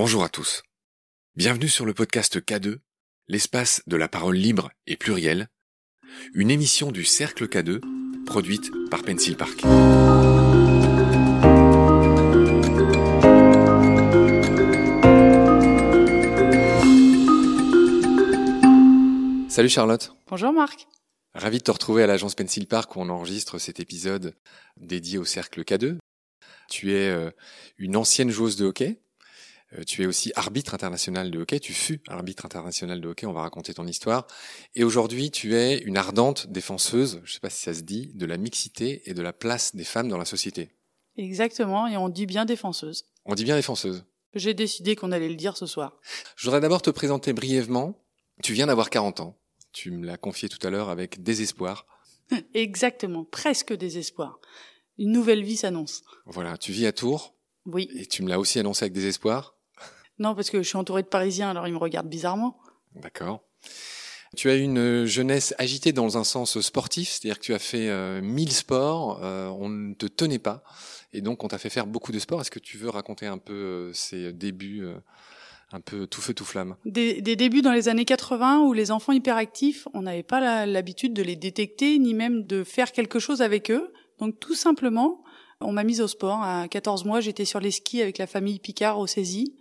Bonjour à tous. Bienvenue sur le podcast K2, l'espace de la parole libre et plurielle, une émission du Cercle K2 produite par Pencil Park. Salut Charlotte. Bonjour Marc. Ravi de te retrouver à l'agence Pencil Park où on enregistre cet épisode dédié au Cercle K2. Tu es euh, une ancienne joueuse de hockey. Euh, Tu es aussi arbitre international de hockey. Tu fus arbitre international de hockey. On va raconter ton histoire. Et aujourd'hui, tu es une ardente défenseuse, je ne sais pas si ça se dit, de la mixité et de la place des femmes dans la société. Exactement, et on dit bien défenseuse. On dit bien défenseuse. J'ai décidé qu'on allait le dire ce soir. Je voudrais d'abord te présenter brièvement. Tu viens d'avoir 40 ans. Tu me l'as confié tout à l'heure avec désespoir. Exactement, presque désespoir. Une nouvelle vie s'annonce. Voilà, tu vis à Tours Oui. et tu me l'as aussi annoncé avec désespoir. Non, parce que je suis entourée de Parisiens, alors ils me regardent bizarrement. D'accord. Tu as eu une jeunesse agitée dans un sens sportif, c'est-à-dire que tu as fait euh, 1000 sports, euh, on ne te tenait pas, et donc on t'a fait faire beaucoup de sports. Est-ce que tu veux raconter un peu euh, ces débuts, euh, un peu tout feu tout flamme? Des, des débuts dans les années 80 où les enfants hyperactifs, on n'avait pas l'habitude de les détecter, ni même de faire quelque chose avec eux. Donc tout simplement, on m'a mise au sport. À 14 mois, j'étais sur les skis avec la famille Picard au Cési.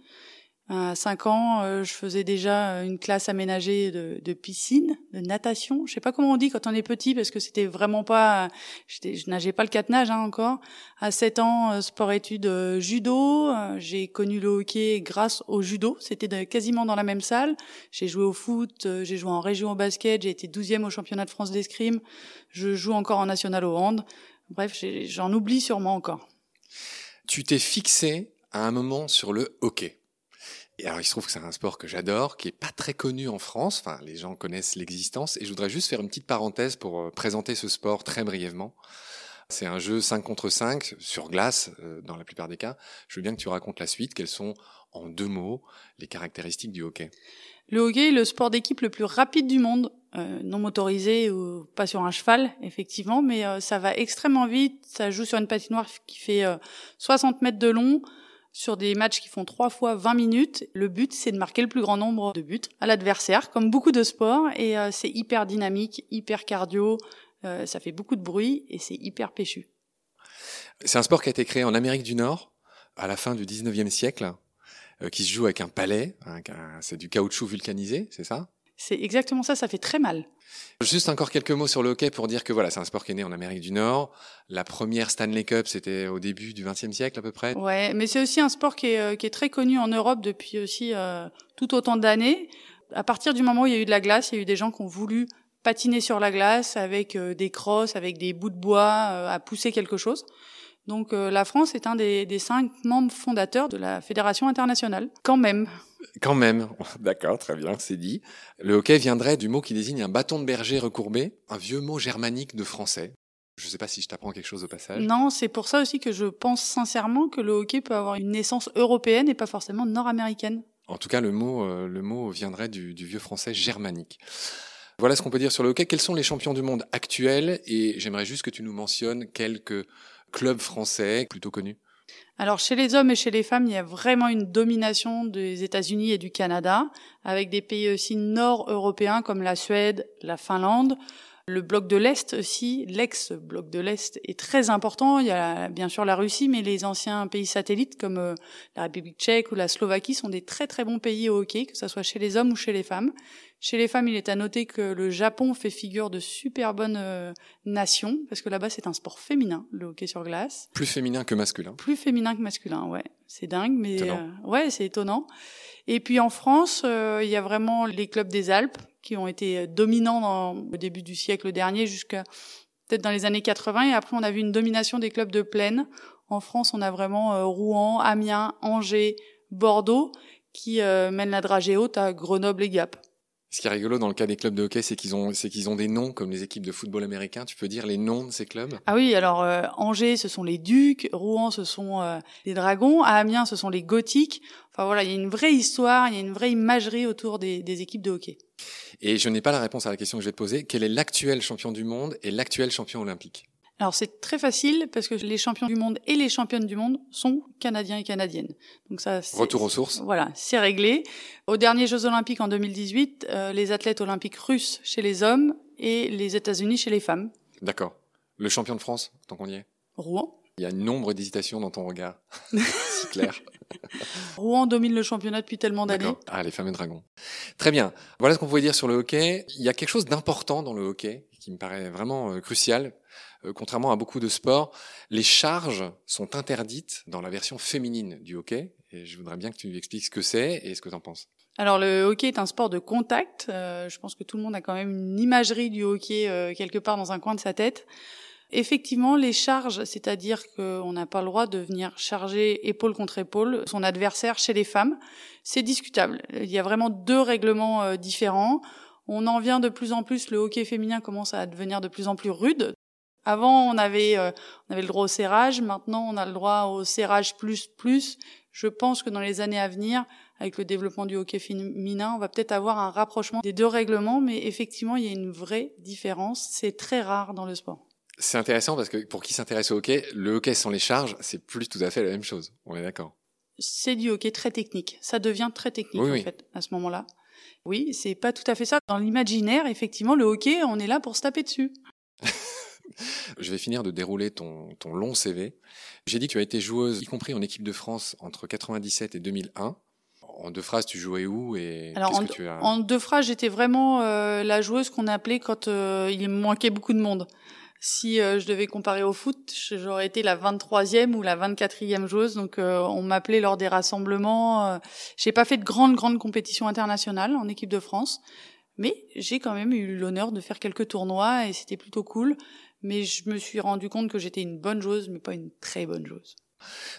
À 5 ans, euh, je faisais déjà une classe aménagée de, piscine, de natation. Je sais pas comment on dit quand on est petit parce que c'était vraiment pas, je nageais pas le quatre nage hein, encore. À 7 ans, euh, sport-études euh, judo. Euh, J'ai connu le hockey grâce au judo. C'était quasiment dans la même salle. J'ai joué au foot, euh, j'ai joué en région au basket, j'ai été 12e au championnat de France d'escrime. Je joue encore en national au hand. Bref, j'en oublie sûrement encore. Tu t'es fixé à un moment sur le hockey. Et alors il se trouve que c'est un sport que j'adore, qui est pas très connu en France. Enfin, les gens connaissent l'existence. Et je voudrais juste faire une petite parenthèse pour euh, présenter ce sport très brièvement. C'est un jeu 5 contre 5 sur glace, euh, dans la plupart des cas. Je veux bien que tu racontes la suite. Quelles sont, en deux mots, les caractéristiques du hockey Le hockey est le sport d'équipe le plus rapide du monde, euh, non motorisé ou pas sur un cheval, effectivement, mais ça va extrêmement vite. Ça joue sur une patinoire qui fait euh, 60 mètres de long, sur des matchs qui font trois fois 20 minutes. Le but, c'est de marquer le plus grand nombre de buts à l'adversaire, comme beaucoup de sports, et euh, c'est hyper dynamique, hyper cardio, euh, ça fait beaucoup de bruit et c'est hyper péchu. C'est un sport qui a été créé en Amérique du Nord à la fin du 19e siècle, euh, qui se joue avec un palais. c'est du caoutchouc vulcanisé, c'est ça? C'est exactement ça, ça fait très mal. Juste encore quelques mots sur le hockey pour dire que voilà, c'est un sport qui est né en Amérique du Nord. La première Stanley Cup, c'était au début du XXe siècle à peu près. Ouais, mais c'est aussi un sport qui est, euh, qui est très connu en Europe depuis aussi euh, tout autant d'années. À partir du moment où il y a eu de la glace, il y a eu des gens qui ont voulu patiner sur la glace avec euh, des crosses, avec des bouts de bois, euh, à pousser quelque chose. Donc euh, la France est un des, des cinq membres fondateurs de la Fédération internationale, quand même. Quand même, d'accord, très bien, c'est dit. Le hockey viendrait du mot qui désigne un bâton de berger recourbé, un vieux mot germanique de français. Je ne sais pas si je t'apprends quelque chose au passage. Non, c'est pour ça aussi que je pense sincèrement que le hockey peut avoir une naissance européenne et pas forcément nord-américaine. En tout cas, le mot, euh, le mot viendrait du, du vieux français germanique. Voilà ce qu'on peut dire sur le hockey. Quels sont les champions du monde actuels? Et j'aimerais juste que tu nous mentionnes quelques clubs français plutôt connus. Alors chez les hommes et chez les femmes, il y a vraiment une domination des États-Unis et du Canada, avec des pays aussi nord-européens comme la Suède, la Finlande. Le bloc de l'Est aussi, l'ex-bloc de l'Est est très important. Il y a bien sûr la Russie, mais les anciens pays satellites comme euh, la République tchèque ou la Slovaquie sont des très très bons pays au hockey, que ce soit chez les hommes ou chez les femmes. Chez les femmes, il est à noter que le Japon fait figure de super bonne euh, nation, parce que là-bas c'est un sport féminin, le hockey sur glace Plus féminin que masculin. plus féminin que masculin, ouais. C'est dingue, mais euh, ouais, c'est étonnant. Et puis en France, euh, il y a vraiment les clubs des Alpes qui ont été dominants dans, au début du siècle dernier jusqu'à peut-être dans les années 80. Et après, on a vu une domination des clubs de plaine. En France, on a vraiment Rouen, Amiens, Angers, Bordeaux qui mènent la dragée haute à Grenoble et Gap. Ce qui est rigolo dans le cas des clubs de hockey, c'est qu'ils ont, c'est qu'ils ont des noms comme les équipes de football américain. Tu peux dire les noms de ces clubs? Ah oui, alors euh, Angers, ce sont les Ducs, Rouen, ce sont euh, les Dragons, à Amiens, ce sont les Gothiques. Enfin voilà, il y a une vraie histoire, il y a une vraie imagerie autour des, des équipes de hockey. Et je n'ai pas la réponse à la question que je vais te poser. Quel est l'actuel champion du monde et l'actuel champion olympique? Alors c'est très facile parce que les champions du monde et les championnes du monde sont canadiens et canadiennes. Donc ça retour aux sources. Voilà, c'est réglé. Aux derniers Jeux olympiques en 2018, euh, les athlètes olympiques russes chez les hommes et les États-Unis chez les femmes. D'accord. Le champion de France, tant qu'on y est? Rouen. Il y a une nombre d'hésitations dans ton regard. si clair. Rouen domine le championnat depuis tellement d'années. Ah, les fameux dragons. Très bien. Voilà ce qu'on pouvait dire sur le hockey. Il y a quelque chose d'important dans le hockey qui me paraît vraiment euh, crucial. Euh, contrairement à beaucoup de sports, les charges sont interdites dans la version féminine du hockey. Et je voudrais bien que tu nous expliques ce que c'est et ce que tu en penses. Alors le hockey est un sport de contact. Euh, je pense que tout le monde a quand même une imagerie du hockey euh, quelque part dans un coin de sa tête. Effectivement, les charges, c'est-à-dire qu'on n'a pas le droit de venir charger épaule contre épaule son adversaire chez les femmes, c'est discutable. Il y a vraiment deux règlements différents. On en vient de plus en plus, le hockey féminin commence à devenir de plus en plus rude. Avant, on avait, euh, on avait le droit au serrage. Maintenant, on a le droit au serrage plus plus. Je pense que dans les années à venir, avec le développement du hockey féminin, on va peut-être avoir un rapprochement des deux règlements, mais effectivement, il y a une vraie différence. C'est très rare dans le sport. C'est intéressant parce que pour qui s'intéresse au hockey, le hockey sans les charges, c'est plus tout à fait la même chose. On est d'accord. C'est du hockey très technique. Ça devient très technique en fait à ce moment-là. Oui, c'est pas tout à fait ça. Dans l'imaginaire, effectivement, le hockey, on est là pour se taper dessus. Je vais finir de dérouler ton, ton long CV. J'ai dit que tu as été joueuse, y compris en équipe de France, entre 97 et 2001. En deux phrases, tu jouais où et qu'est-ce que tu as En deux phrases, j'étais vraiment euh, la joueuse qu'on appelait quand euh, il me manquait beaucoup de monde. Si euh, je devais comparer au foot, j'aurais été la 23e ou la 24e joueuse. Donc on m'appelait lors des rassemblements. j'ai pas fait de grandes grandes compétitions internationales en équipe de France, mais j'ai quand même eu l'honneur de faire quelques tournois et c'était plutôt cool mais je me suis rendu compte que j'étais une bonne joueuse, mais pas une très bonne joueuse.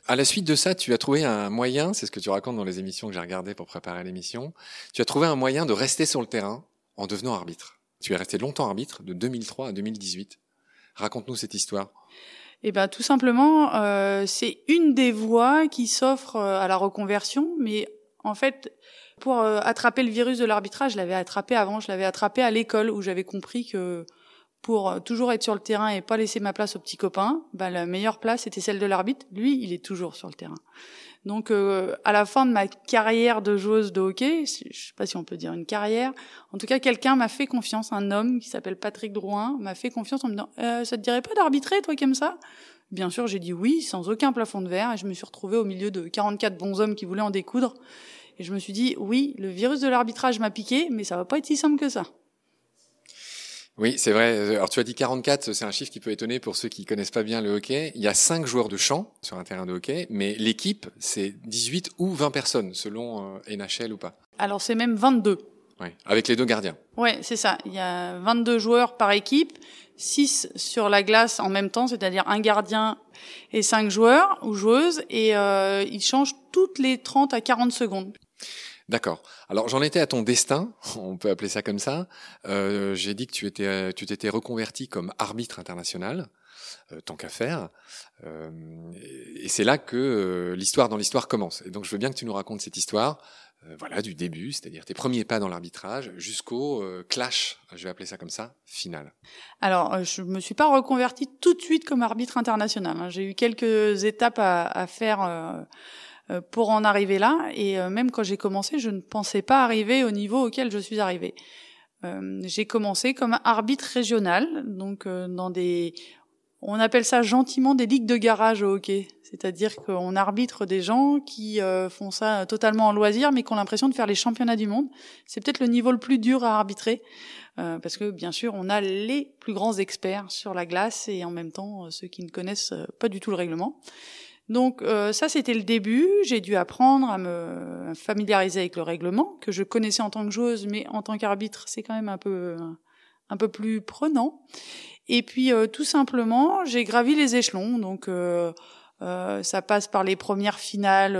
À la suite de ça, tu as trouvé un moyen, c'est ce que tu racontes dans les émissions que j'ai regardées pour préparer l'émission, tu as trouvé un moyen de rester sur le terrain en devenant arbitre. Tu es resté longtemps arbitre, de 2003 à 2018. Raconte-nous cette histoire. Eh ben, tout simplement, euh, c'est une des voies qui s'offre euh, à la reconversion, mais en fait, pour euh, attraper le virus de l'arbitrage, je l'avais attrapé avant, je l'avais attrapé à l'école où j'avais compris que pour euh, toujours être sur le terrain et pas laisser ma place aux petits copains, bah, la meilleure place était celle de l'arbitre. Lui, il est toujours sur le terrain. Donc, euh, à la fin de ma carrière de joueuse de hockey, je sais pas si on peut dire une carrière, en tout cas, quelqu'un m'a fait confiance, un homme qui s'appelle Patrick Drouin m'a fait confiance en me disant euh, "Ça te dirait pas d'arbitrer, toi, comme ça? Bien sûr, j'ai dit oui, sans aucun plafond de verre, et je me suis retrouvée au milieu de 44 bons hommes qui voulaient en découdre. Et je me suis dit, oui, le virus de l'arbitrage m'a piqué, mais ça va pas être si simple que ça. Oui, c'est vrai. Alors tu as dit 44, c'est un chiffre qui peut étonner pour ceux qui connaissent pas bien le hockey. Il y a 5 joueurs de champ sur un terrain de hockey, mais l'équipe, c'est 18 ou 20 personnes, selon euh, NHL ou pas. Alors c'est même 22. Oui, avec les deux gardiens. Oui, c'est ça. Il y a 22 joueurs par équipe, 6 sur la glace en même temps, c'est-à-dire un gardien et 5 joueurs ou joueuses, et euh, ils changent toutes les 30 à 40 secondes. D'accord. Alors j'en étais à ton destin, on peut appeler ça comme ça. Euh, J'ai dit que tu étais, tu t'étais reconverti comme arbitre international, euh, tant qu'à faire. Euh, et c'est là que euh, l'histoire dans l'histoire commence. Et donc je veux bien que tu nous racontes cette histoire, euh, voilà, du début, c'est-à-dire tes premiers pas dans l'arbitrage, jusqu'au clash, je vais appeler ça comme ça, final. Alors je me suis pas reconverti tout de suite comme arbitre international. Hein. J'ai eu quelques étapes à, faire euh, pour en arriver là. Et euh, même quand j'ai commencé, je ne pensais pas arriver au niveau auquel je suis arrivée. Euh, j'ai commencé comme arbitre régional, donc dans des, on appelle ça gentiment des ligues de garage au hockey. C'est-à-dire qu'on arbitre des gens qui font ça totalement en loisir, mais qui ont l'impression de faire les championnats du monde. C'est peut-être le niveau le plus dur à arbitrer, parce que bien sûr, on a les plus grands experts sur la glace et en même temps ceux qui ne connaissent pas du tout le règlement. Donc euh, ça, c'était le début. J'ai dû apprendre à me familiariser avec le règlement, que je connaissais en tant que joueuse, mais en tant qu'arbitre, c'est quand même un peu, un peu plus prenant. Et puis euh, tout simplement, j'ai gravi les échelons. Donc euh, ça passe par les premières finales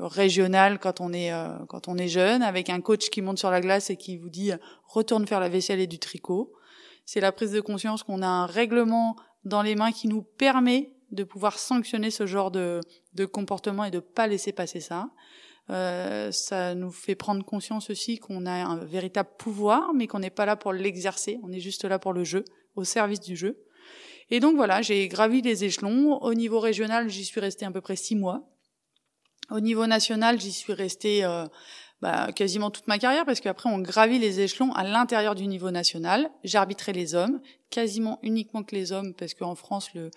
régionales quand on est quand on est jeune, avec un coach qui monte sur la glace et qui vous dit retourne faire la vaisselle et du tricot. C'est la prise de conscience qu'on a un règlement dans les mains qui nous permet de pouvoir sanctionner ce genre de, de comportement et de pas laisser passer ça. Euh, ça nous fait prendre conscience aussi qu'on a un véritable pouvoir, mais qu'on n'est pas là pour l'exercer. On est juste là pour le jeu, au service du jeu. Et donc voilà, j'ai gravi les échelons. Au niveau régional, j'y suis restée à peu près six mois. Au niveau national, j'y suis restée euh, bah, quasiment toute ma carrière parce qu'après on gravit les échelons à l'intérieur du niveau national. J'ai arbitré les hommes, quasiment uniquement que les hommes parce qu'en France le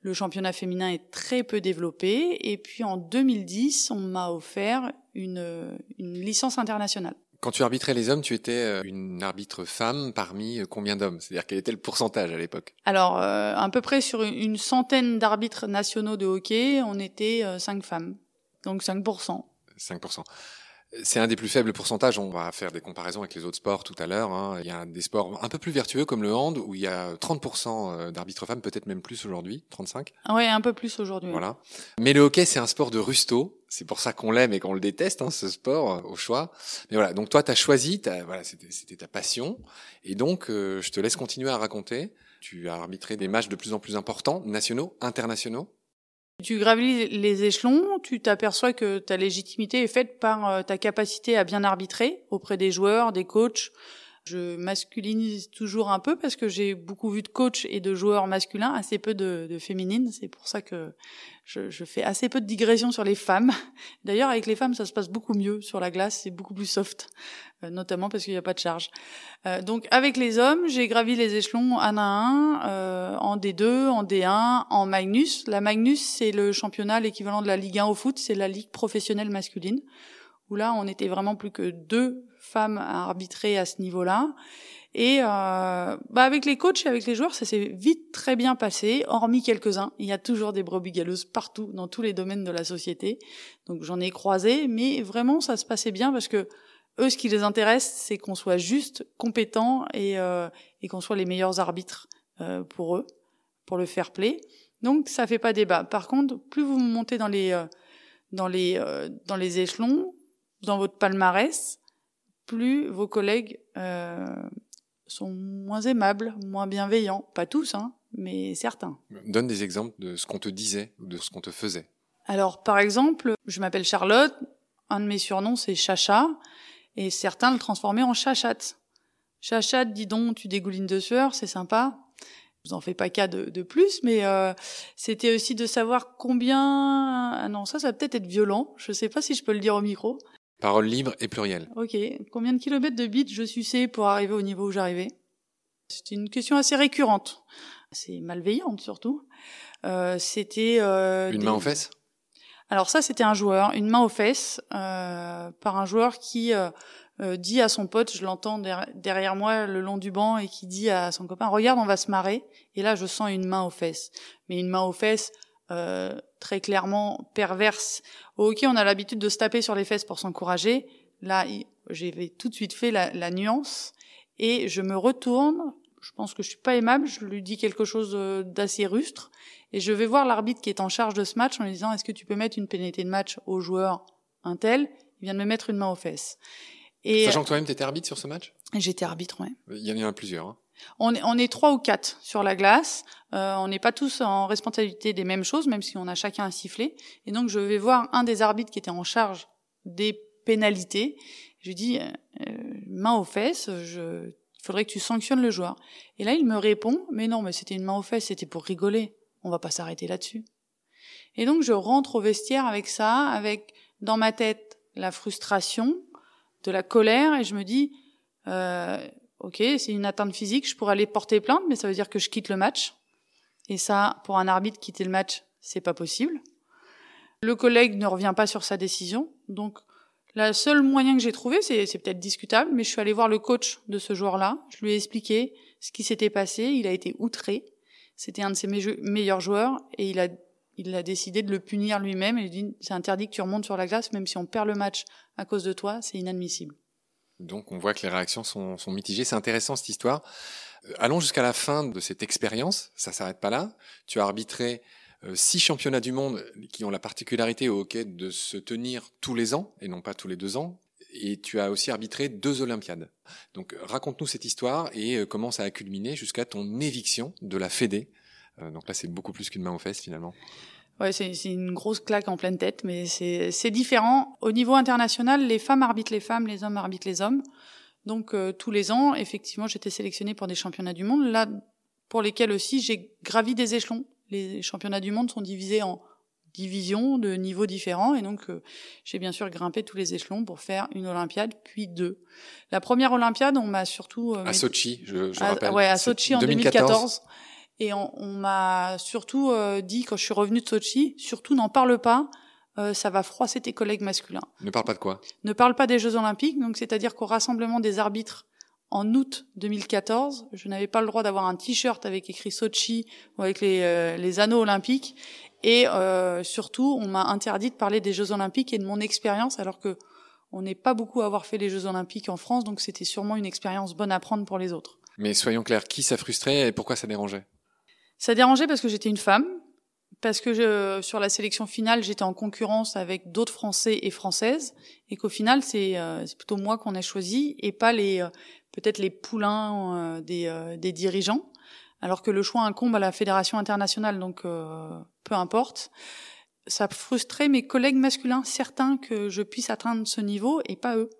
le championnat féminin est très peu développé. Et puis en 2010, on m'a offert une, une licence internationale. Quand tu arbitrais les hommes, tu étais euh, une arbitre femme parmi euh, combien d'hommes? C'est-à-dire quel était le pourcentage à l'époque? Alors, euh, à peu près sur une centaine d'arbitres nationaux de hockey, on était cinq femmes. Donc 5%. 5%. C'est un des plus faibles pourcentages. On va faire des comparaisons avec les autres sports tout à l'heure. Hein. Il y a des sports un peu plus vertueux comme le hand où il y a 30% euh, d'arbitres femmes, peut-être même plus aujourd'hui, 35. Oui, un peu plus aujourd'hui. Voilà. Mais le hockey, c'est un sport de rusto. C'est pour ça qu'on l'aime et qu'on le déteste, hein, ce sport, euh, au choix. Mais voilà, donc toi, tu as choisi, voilà, c'était ta passion. Et donc, euh, je te laisse continuer à raconter. Tu as arbitré des matchs de plus en plus importants, nationaux, internationaux. Tu gravis les échelons, tu t'aperçois que ta légitimité est faite par euh, ta capacité à bien arbitrer auprès des joueurs, des coachs. Je masculinise toujours un peu parce que j'ai beaucoup vu de coachs et de joueurs masculins, assez peu de, de féminines. C'est pour ça que je, je, fais assez peu de digressions sur les femmes. D'ailleurs, avec les femmes, ça se passe beaucoup mieux sur la glace, c'est beaucoup plus soft, euh, notamment parce qu'il n'y a pas de charge. Euh, donc, avec les hommes, j'ai gravi les échelons un à un, euh, en D2, en D1, en Magnus. La Magnus, c'est le championnat, l'équivalent de la Ligue 1 au foot, c'est la ligue professionnelle masculine, où là, on était vraiment plus que deux femmes à arbitrer à ce niveau-là. Et euh, bah avec les coachs et avec les joueurs, ça s'est vite très bien passé, hormis quelques-uns. Il y a toujours des brebis galeuses partout, dans tous les domaines de la société. Donc j'en ai croisé, mais vraiment ça se passait bien parce que eux, ce qui les intéresse, c'est qu'on soit juste, compétent et, euh, et qu'on soit les meilleurs arbitres euh, pour eux, pour le fair play. Donc ça fait pas débat. Par contre, plus vous montez dans les euh, dans les euh, dans les échelons, dans votre palmarès, plus vos collègues euh, sont moins aimables, moins bienveillants. Pas tous, hein, mais certains. Donne des exemples de ce qu'on te disait ou de ce qu'on te faisait. Alors, par exemple, je m'appelle Charlotte. Un de mes surnoms, c'est Chacha. Et certains le transformaient en Chachate. Chachate, dis donc, tu dégoulines de sueur, c'est sympa. Je vous en fais pas cas de, de plus, mais euh, c'était aussi de savoir combien... Ah non, ça, ça va peut-être être violent. Je sais pas si je peux le dire au micro. Parole libre et plurielle. Ok. Combien de kilomètres de bits je suçais pour arriver au niveau où j'arrivais? C'était une question assez récurrente. C'est malveillante surtout. Euh, c'était... Euh, une main aux fesses? Alors ça, c'était un joueur. Une main aux fesses euh, par un joueur qui euh, euh, dit à son pote, je l'entends derrière moi le long du banc, et qui dit à son copain, regarde, on va se marrer. Et là, je sens une main aux fesses. Mais une main aux fesses euh, très clairement perverse. Au hockey, on a l'habitude de se taper sur les fesses pour s'encourager. Là, j'ai tout de suite fait la, la, nuance et je me retourne. Je pense que je suis pas aimable. Je lui dis quelque chose euh, d'assez rustre et je vais voir l'arbitre qui est en charge de ce match en lui disant est-ce que tu peux mettre une pénalité de match au joueur un tel? Il vient de me mettre une main aux fesses. Et Sachant que toi-même t'étais arbitre sur ce match? J'étais arbitre, ouais. Il y en a plusieurs. Hein. On est, on est trois ou quatre sur la glace. Euh, on n'est pas tous en responsabilité des mêmes choses, même si on a chacun un sifflet. Et donc, je vais voir un des arbitres qui était en charge des pénalités. Je lui dis, euh, euh main aux fesses, je, il faudrait que tu sanctionnes le joueur. Et là, il me répond, mais non, mais c'était une main aux fesses, c'était pour rigoler. On va pas s'arrêter là-dessus. Et donc, je rentre au vestiaire avec ça, avec dans ma tête la frustration, de la colère, et je me dis, euh, ok, c'est une atteinte physique, je pourrais aller porter plainte, mais ça veut dire que je quitte le match. Et ça, pour un arbitre, quitter le match, c'est pas possible. Le collègue ne revient pas sur sa décision. Donc, la seule moyen que j'ai trouvé, c'est, peut-être discutable, mais je suis allée voir le coach de ce joueur-là. Je lui ai expliqué ce qui s'était passé. Il a été outré. C'était un de ses meilleurs joueurs et il a, il a décidé de le punir lui-même. Il a dit, c'est interdit que tu remontes sur la glace, même si on perd le match à cause de toi, c'est inadmissible. Donc on voit que les réactions sont, sont mitigées. C'est intéressant cette histoire. Euh, allons jusqu'à la fin de cette expérience. Ça s'arrête pas là. Tu as arbitré euh, six championnats du monde qui ont la particularité au hockey de se tenir tous les ans et non pas tous les deux ans. Et tu as aussi arbitré deux Olympiades. Donc raconte-nous cette histoire et euh, comment ça a culminé jusqu'à ton éviction de la Fédé. donc là c'est beaucoup plus qu'une main aux fesses finalement. Ouais, c'est une grosse claque en pleine tête, mais c'est différent. Au niveau international, les femmes arbitrent les femmes, les hommes arbitrent les hommes. Donc euh, tous les ans, effectivement, j'étais sélectionnée pour des championnats du monde. Là, pour lesquels aussi j'ai gravi des échelons. Les championnats du monde sont divisés en divisions de niveaux différents et donc euh, j'ai bien sûr grimpé tous les échelons pour faire une Olympiade puis deux. La première Olympiade, on m'a surtout euh, à Sochi, je, je à, rappelle. Ouais, à Sochi en 2014. Et on, on m'a surtout euh, dit quand je suis revenue de Sochi, surtout n'en parle pas. ça va froisser tes collègues masculins. Ne parle pas de quoi? Ne parle pas des Jeux Olympiques, donc c'est-à-dire qu'au rassemblement des arbitres en août 2014, je n'avais pas le droit d'avoir un t-shirt avec écrit Sochi ou avec les, les anneaux olympiques. Et euh, surtout, on m'a interdit de parler des Jeux Olympiques et de mon expérience, alors que on n'est pas beaucoup à avoir fait les Jeux Olympiques en France, donc c'était sûrement une expérience bonne à prendre pour les autres. Mais soyons clairs, qui ça frustrait et pourquoi ça dérangeait? Ça dérangeait parce que j'étais une femme, parce que je, sur la sélection finale, j'étais en concurrence avec d'autres Français et Françaises, et qu'au final, c'est euh, plutôt moi qu'on a choisi et pas les euh, peut-être les poulains euh, des, euh, des dirigeants alors que le choix incombe à la fédération internationale, donc euh, peu importe. Ça frustrait mes collègues masculins, certains que je puisse atteindre ce niveau et pas eux.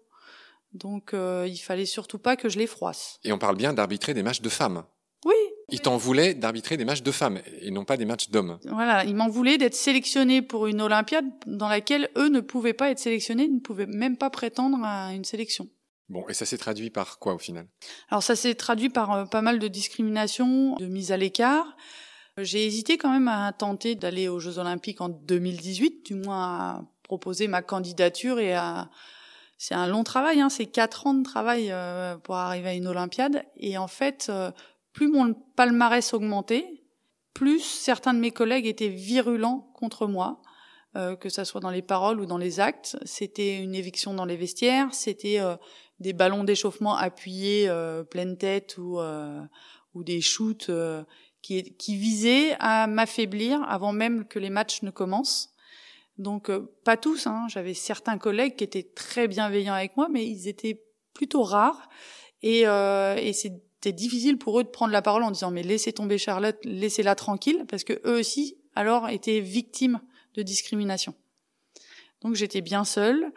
Donc euh, il fallait surtout pas que je les froisse. Et on parle bien d'arbitrer des matchs de femmes. Oui. Ils t'en voulaient d'arbitrer des matchs de femmes et non pas des matchs d'hommes. Voilà, ils m'en voulaient d'être sélectionnés pour une Olympiade dans laquelle eux ne pouvaient pas être sélectionnés, ne pouvaient même pas prétendre à une sélection. Bon, et ça s'est traduit par quoi au final? Alors ça s'est traduit par euh, pas mal de discrimination, de mise à l'écart. J'ai hésité quand même à tenter d'aller aux Jeux Olympiques en 2018, du moins à proposer ma candidature et à... C'est un long travail, hein, c'est quatre ans de travail euh, pour arriver à une Olympiade. Et en fait, euh, plus mon palmarès augmentait, plus certains de mes collègues étaient virulents contre moi. Euh, que ça soit dans les paroles ou dans les actes. C'était une éviction dans les vestiaires, c'était euh, des ballons d'échauffement appuyés euh, pleine tête ou ou des shoots qui, qui visaient à m'affaiblir avant même que les matchs ne commencent. Donc pas tous, hein. j'avais certains collègues qui étaient très bienveillants avec moi, mais ils étaient plutôt rares et, et difficile pour eux de prendre la parole en disant mais laissez tomber Charlotte, laissez-la tranquille parce que eux aussi alors étaient victimes de discrimination. Donc j'étais bien seule,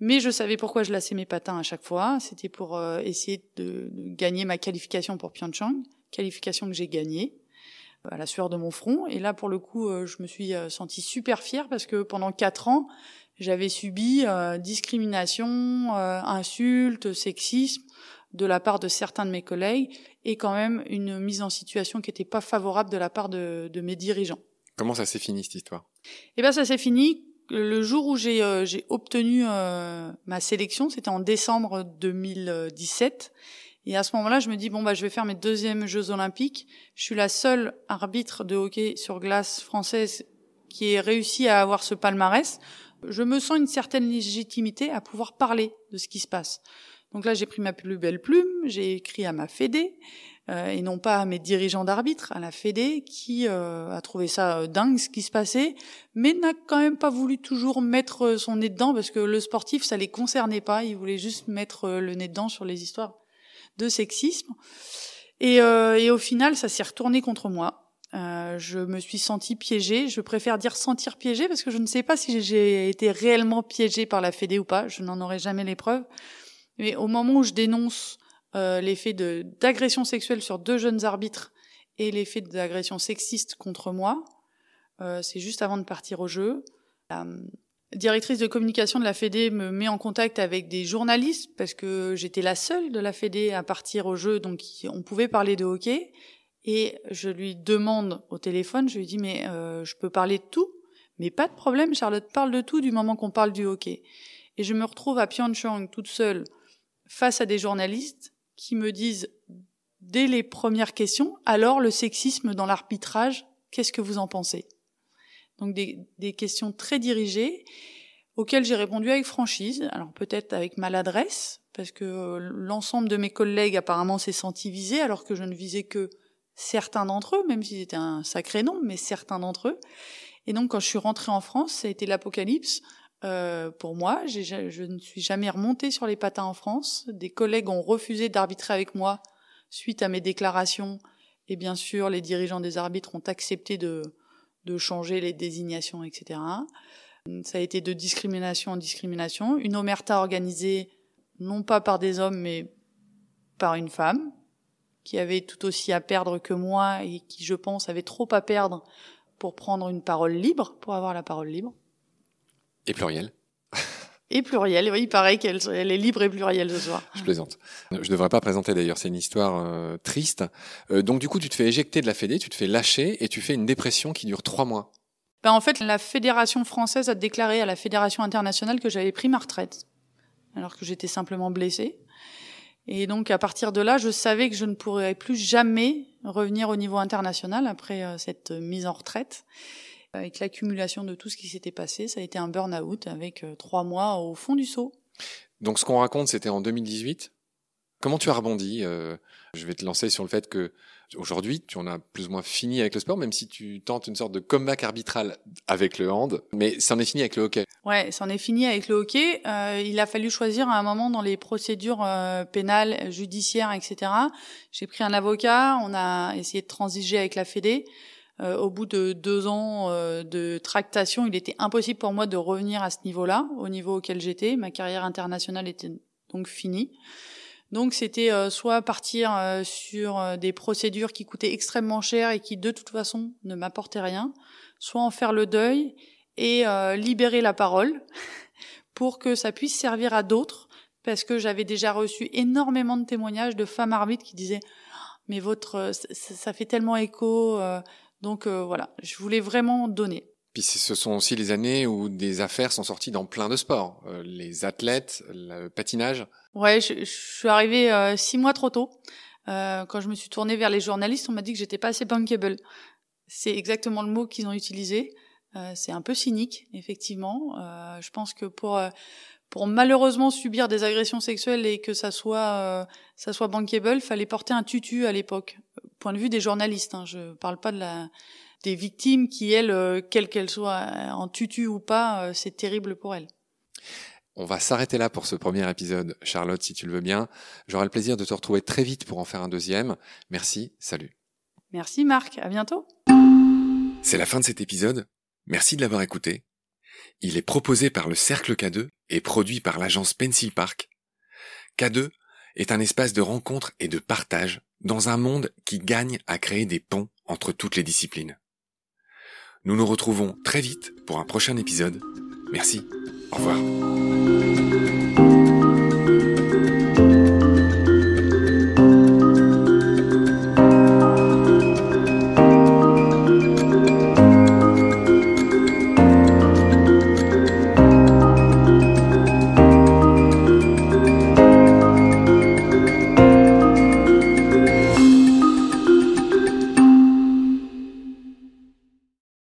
mais je savais pourquoi je lassais mes patins à chaque fois. C'était pour euh, essayer de, gagner ma qualification pour Pyeongchang, qualification que j'ai gagnée à la sueur de mon front. Et là, pour le coup, euh, je me suis euh, sentie super fière parce que pendant quatre ans, j'avais subi euh, discrimination, euh, insultes, sexisme de la part de certains de mes collègues et quand même une mise en situation qui n'était pas favorable de la part de, de mes dirigeants. Comment ça s'est fini cette histoire? Eh ben ça s'est fini le jour où j'ai euh, obtenu euh, ma sélection, c'était en décembre 2017. Et à ce moment-là, je me dis bon bah je vais faire mes deuxièmes Jeux Olympiques. Je suis la seule arbitre de hockey sur glace française qui ait réussi à avoir ce palmarès. Je me sens une certaine légitimité à pouvoir parler de ce qui se passe. Donc là, j'ai pris ma plus belle plume, j'ai écrit à ma fédé, euh, et non pas à mes dirigeants d'arbitre, à la Fédé, qui euh, a trouvé ça euh, dingue ce qui se passait, mais n'a quand même pas voulu toujours mettre son nez dedans parce que le sportif, ça les concernait pas. Il voulait juste mettre le nez dedans sur les histoires de sexisme. Et, et au final, ça s'est retourné contre moi. Euh, je me suis sentie piégée. Je préfère dire sentir piégée parce que je ne sais pas si j'ai été réellement piégée par la Fédé ou pas. Je n'en aurai jamais les preuves. Mais au moment où je dénonce euh, les faits d'agression sexuelle sur deux jeunes arbitres et les faits d'agression sexiste contre moi. Euh, c'est juste avant de partir au jeu. La euh, directrice de communication de la Fédé me met en contact avec des journalistes parce que j'étais la seule de la Fédé à partir au jeu, donc on pouvait parler de hockey. Et je lui demande au téléphone, je lui dis mais euh, je peux parler de tout, mais pas de problème, Charlotte parle de tout du moment qu'on parle du hockey. Et je me retrouve à Pyeongchang toute seule face à des journalistes qui me disent dès les premières questions, alors le sexisme dans l'arbitrage, qu'est-ce que vous en pensez? Donc des, des, questions très dirigées auxquelles j'ai répondu avec franchise, alors peut-être avec maladresse, parce que euh, l'ensemble de mes collègues apparemment s'est senti visé, alors que je ne visais que certains d'entre eux, même si c'était un sacré nom, mais certains d'entre eux. Et donc quand je suis rentrée en France, ça a été l'apocalypse. Euh, pour moi, je ne suis jamais remontée sur les patins en France. Des collègues ont refusé d'arbitrer avec moi suite à mes déclarations. Et bien sûr, les dirigeants des arbitres ont accepté de, de changer les désignations, etc. Ça a été de discrimination en discrimination. Une omerta organisée non pas par des hommes, mais par une femme. qui avait tout aussi à perdre que moi et qui, je pense, avait trop à perdre pour prendre une parole libre, pour avoir la parole libre. Et pluriel. Et pluriel, oui, il paraît qu'elle elle est libre et plurielle ce soir. Je plaisante. Je ne devrais pas présenter d'ailleurs, c'est une histoire euh, triste. Euh, donc du coup, tu te fais éjecter de la Fédé, tu te fais lâcher et tu fais une dépression qui dure trois mois. Ben, en fait, la fédération française a déclaré à la fédération internationale que j'avais pris ma retraite, alors que j'étais simplement blessée. Et donc à partir de là, je savais que je ne pourrais plus jamais revenir au niveau international après euh, cette mise en retraite. Avec l'accumulation de tout ce qui s'était passé, ça a été un burn-out avec euh, trois mois au fond du seau. Donc ce qu'on raconte, c'était en 2018. Comment tu as rebondi euh, Je vais te lancer sur le fait que aujourd'hui, tu en as plus ou moins fini avec le sport, même si tu tentes une sorte de comeback arbitral avec le hand, mais c'en est fini avec le hockey. Ouais, c'en est fini avec le hockey. Euh, il a fallu choisir à un moment dans les procédures euh, pénales, judiciaires, etc. J'ai pris un avocat, on a essayé de transiger avec la Fédé. Euh, au bout de deux ans euh, de tractation, il était impossible pour moi de revenir à ce niveau-là, au niveau auquel j'étais. Ma carrière internationale était donc finie. Donc c'était euh, soit partir sur des procédures qui coûtaient extrêmement cher et qui de toute façon ne m'apportaient rien, soit en faire le deuil et libérer la parole pour que ça puisse servir à d'autres, parce que j'avais déjà reçu énormément de témoignages de femmes arbitres qui disaient mais votre ça, fait tellement écho donc euh, voilà, je voulais vraiment donner. Puis ce sont aussi les années où des affaires sont sorties dans plein de sports, euh, les athlètes, le patinage. Ouais, je, suis arrivée euh, six mois trop tôt. quand je me suis tournée vers les journalistes, on m'a dit que j'étais pas assez bankable. C'est exactement le mot qu'ils ont utilisé. c'est un peu cynique, effectivement. je pense que pour pour malheureusement subir des agressions sexuelles et que ça soit ça soit bankable, fallait porter un tutu à l'époque point de vue des journalistes. Hein. Je parle pas de la des victimes qui, elles, euh, quelles qu'elles soient, euh, en tutu ou pas, euh, c'est terrible pour elles. On va s'arrêter là pour ce premier épisode, Charlotte, si tu le veux bien. J'aurai le plaisir de te retrouver très vite pour en faire un deuxième. Merci, salut. Merci Marc, à bientôt. C'est la fin de cet épisode. Merci de l'avoir écouté. Il est proposé par le Cercle K2 et produit par l'agence Pencil Park. K2 est un espace de rencontre et de partage dans un monde qui gagne à créer des ponts entre toutes les disciplines. Nous nous retrouvons très vite pour un prochain épisode. Merci. Au revoir.